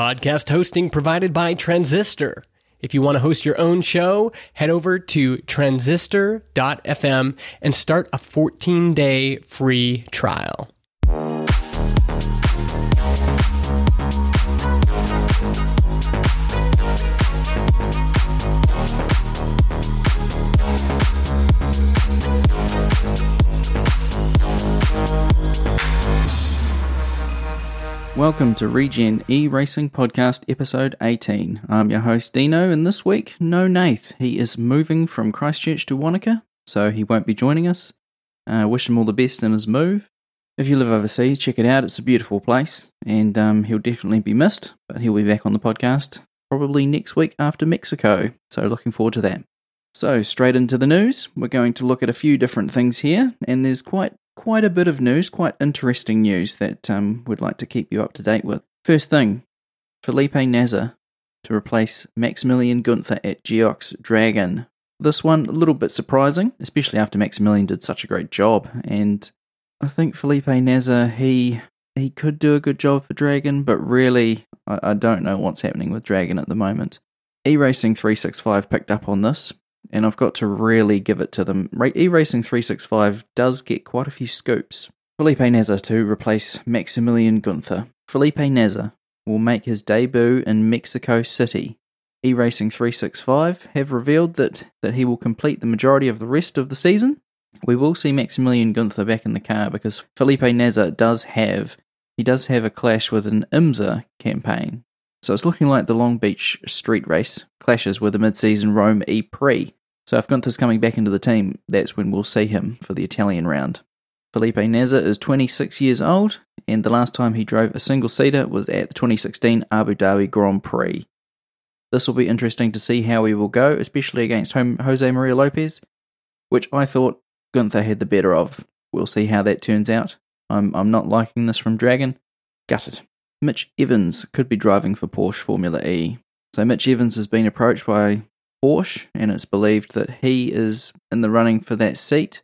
Podcast hosting provided by Transistor. If you want to host your own show, head over to transistor.fm and start a 14 day free trial. Welcome to Regen E Racing Podcast, episode 18. I'm your host Dino, and this week, no Nath. He is moving from Christchurch to Wanaka, so he won't be joining us. Uh, wish him all the best in his move. If you live overseas, check it out. It's a beautiful place, and um, he'll definitely be missed, but he'll be back on the podcast probably next week after Mexico, so looking forward to that. So, straight into the news. We're going to look at a few different things here, and there's quite quite a bit of news, quite interesting news that um, we'd like to keep you up to date with. First thing, Felipe Nasr to replace Maximilian Gunther at Geox Dragon. This one a little bit surprising, especially after Maximilian did such a great job, and I think Felipe Nasr he he could do a good job for Dragon, but really I, I don't know what's happening with Dragon at the moment. E Racing 365 picked up on this and I've got to really give it to them. E-Racing 365 does get quite a few scoops. Felipe Nasr to replace Maximilian Gunther. Felipe Nasr will make his debut in Mexico City. E-Racing 365 have revealed that, that he will complete the majority of the rest of the season. We will see Maximilian Gunther back in the car because Felipe Nasr does have he does have a clash with an IMSA campaign. So it's looking like the Long Beach street race clashes with the mid-season Rome E Prix. So if Gunther's coming back into the team, that's when we'll see him for the Italian round. Felipe Nasr is 26 years old, and the last time he drove a single seater was at the 2016 Abu Dhabi Grand Prix. This will be interesting to see how he will go, especially against Jose Maria Lopez, which I thought Gunther had the better of. We'll see how that turns out. I'm, I'm not liking this from Dragon. Gutted. Mitch Evans could be driving for Porsche Formula E. So Mitch Evans has been approached by Porsche, and it's believed that he is in the running for that seat.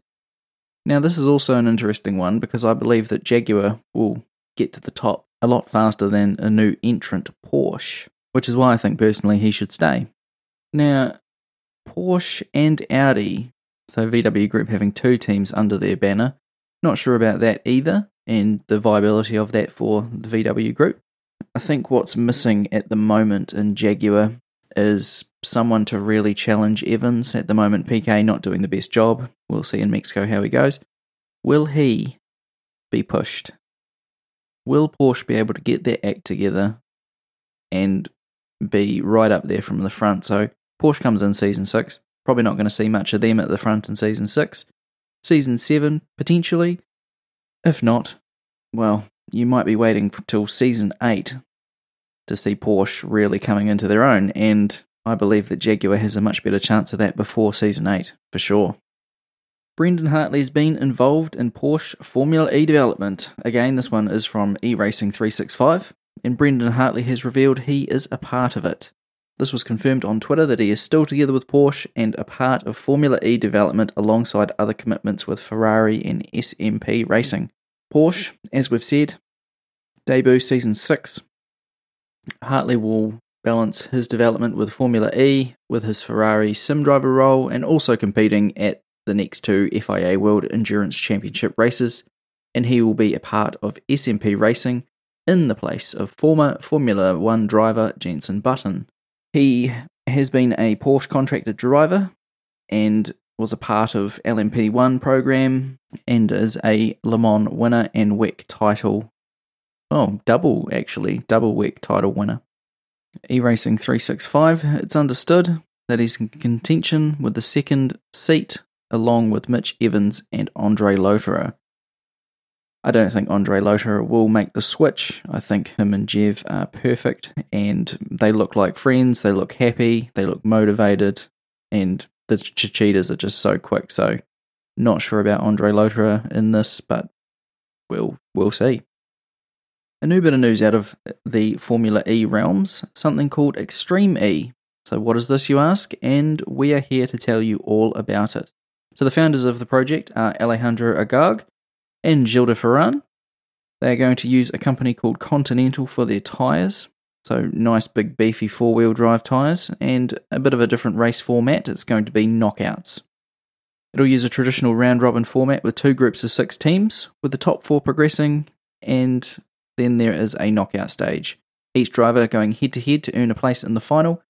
Now, this is also an interesting one because I believe that Jaguar will get to the top a lot faster than a new entrant Porsche, which is why I think personally he should stay. Now, Porsche and Audi, so VW Group having two teams under their banner, not sure about that either, and the viability of that for the VW Group. I think what's missing at the moment in Jaguar is someone to really challenge Evans. At the moment, Piquet not doing the best job. We'll see in Mexico how he goes. Will he be pushed? Will Porsche be able to get their act together and be right up there from the front? So Porsche comes in season six. Probably not going to see much of them at the front in season six. Season seven, potentially. If not, well, you might be waiting till season eight to see Porsche really coming into their own, and I believe that Jaguar has a much better chance of that before season 8, for sure. Brendan Hartley's been involved in Porsche Formula E development. Again, this one is from eRacing 365, and Brendan Hartley has revealed he is a part of it. This was confirmed on Twitter that he is still together with Porsche and a part of Formula E development alongside other commitments with Ferrari and SMP Racing. Porsche, as we've said, debut season 6 Hartley will balance his development with Formula E with his Ferrari sim driver role and also competing at the next two FIA World Endurance Championship races, and he will be a part of SMP Racing in the place of former Formula One driver Jenson Button. He has been a Porsche contracted driver and was a part of LMP1 program and is a Le Mans winner and WEC title Oh, double actually, double WEC title winner. E-Racing 365, it's understood that he's in contention with the second seat along with Mitch Evans and Andre Lotterer. I don't think Andre Lotterer will make the switch. I think him and Jev are perfect and they look like friends, they look happy, they look motivated, and the cheetahs are just so quick. So, not sure about Andre Lotterer in this, but we'll we'll see. A new bit of news out of the Formula E realms, something called Extreme E. So, what is this, you ask? And we are here to tell you all about it. So, the founders of the project are Alejandro Agag and Gil de Ferran. They are going to use a company called Continental for their tyres. So, nice big beefy four wheel drive tyres and a bit of a different race format. It's going to be knockouts. It'll use a traditional round robin format with two groups of six teams, with the top four progressing, and then there is a knockout stage. Each driver going head to head to earn a place in the final.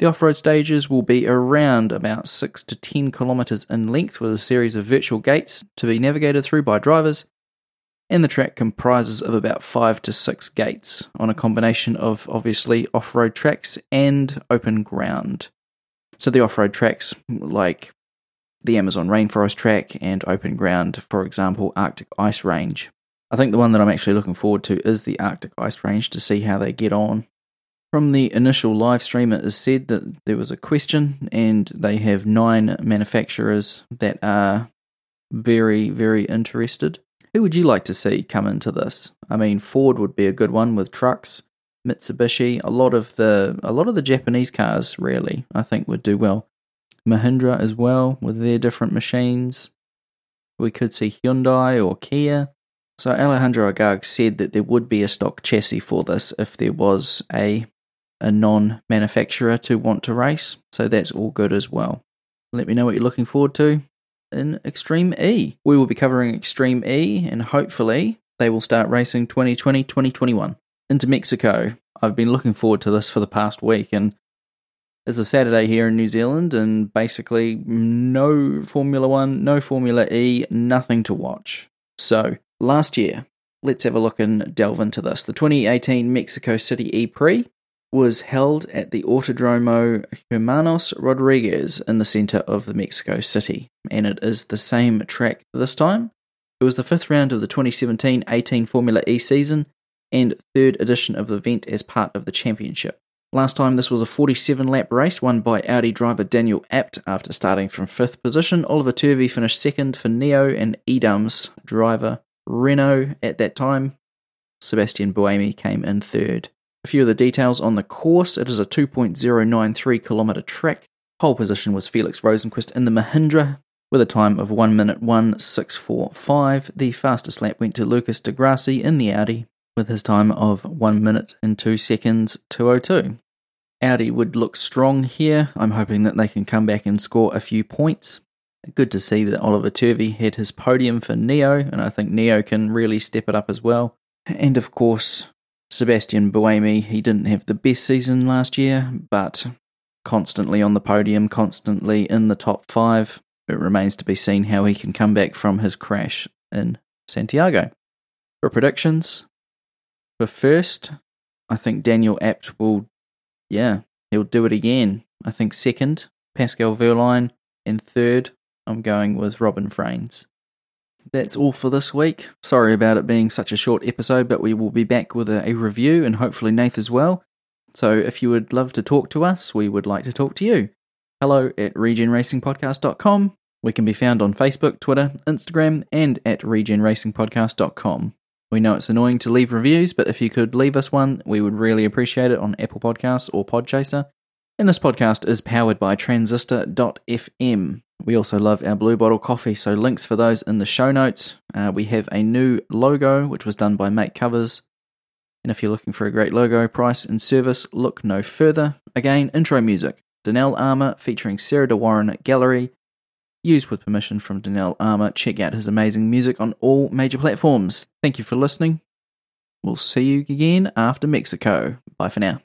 The off road stages will be around about 6 to 10 kilometres in length with a series of virtual gates to be navigated through by drivers and the track comprises of about five to six gates on a combination of obviously off road tracks and open ground. So, the off road tracks, like the Amazon Rainforest track and open ground, for example, Arctic Ice Range. I think the one that I'm actually looking forward to is the Arctic Ice Range to see how they get on. From the initial live stream, it is said that there was a question, and they have nine manufacturers that are very, very interested. Who would you like to see come into this? I mean, Ford would be a good one with trucks. Mitsubishi, a lot of the a lot of the Japanese cars really, I think would do well. Mahindra as well with their different machines. We could see Hyundai or Kia. So Alejandro Agag said that there would be a stock chassis for this if there was a a non-manufacturer to want to race. So that's all good as well. Let me know what you're looking forward to in Extreme E. We will be covering Extreme E, and hopefully they will start racing 2020 2021 into Mexico. I've been looking forward to this for the past week, and it's a Saturday here in New Zealand, and basically no Formula One, no Formula E, nothing to watch. So, last year, let's have a look and delve into this. The 2018 Mexico City E Prix was held at the Autodromo Hermanos Rodriguez in the center of the Mexico City, and it is the same track this time. It was the fifth round of the 2017 18 Formula E season and third edition of the event as part of the championship. Last time, this was a 47 lap race won by Audi driver Daniel Abt after starting from fifth position. Oliver Turvey finished second for NIO and e.dams driver Renault at that time. Sebastian Buemi came in third. A few of the details on the course it is a 2.093 kilometre trek. Pole position was Felix Rosenqvist in the Mahindra with a time of 1 minute 1645. The fastest lap went to Lucas di Grassi in the Audi with his time of 1 minute and 2 seconds 202. Audi would look strong here. I'm hoping that they can come back and score a few points. Good to see that Oliver Turvey had his podium for NIO, and I think NIO can really step it up as well. And of course, Sebastian Buemi, he didn't have the best season last year, but constantly on the podium, constantly in the top five. It remains to be seen how he can come back from his crash in Santiago. For predictions, for first, I think Daniel Abt will, yeah, he'll do it again. I think second, Pascal Wehrlein, and third, I'm going with Robin Frijns. That's all for this week. Sorry about it being such a short episode, but we will be back with a, a, review and hopefully Nath as well. So if you would love to talk to us, we would like to talk to you. Hello at regenracingpodcast.com. We can be found on Facebook, Twitter, Instagram, and at regenracingpodcast.com. We know it's annoying to leave reviews, but if you could leave us one, we would really appreciate it on Apple Podcasts or Podchaser. And this podcast is powered by transistor.fm. We also love our Blue Bottle coffee, so links for those in the show notes. Uh, we have a new logo, which was done by Make Covers. And if you're looking for a great logo, price, and service, look no further. Again, intro music Donnell Armour featuring Sarah De Warren Gallery. Used with permission from Donnell Armour. Check out his amazing music on all major platforms. Thank you for listening. We'll see you again after Mexico. Bye for now.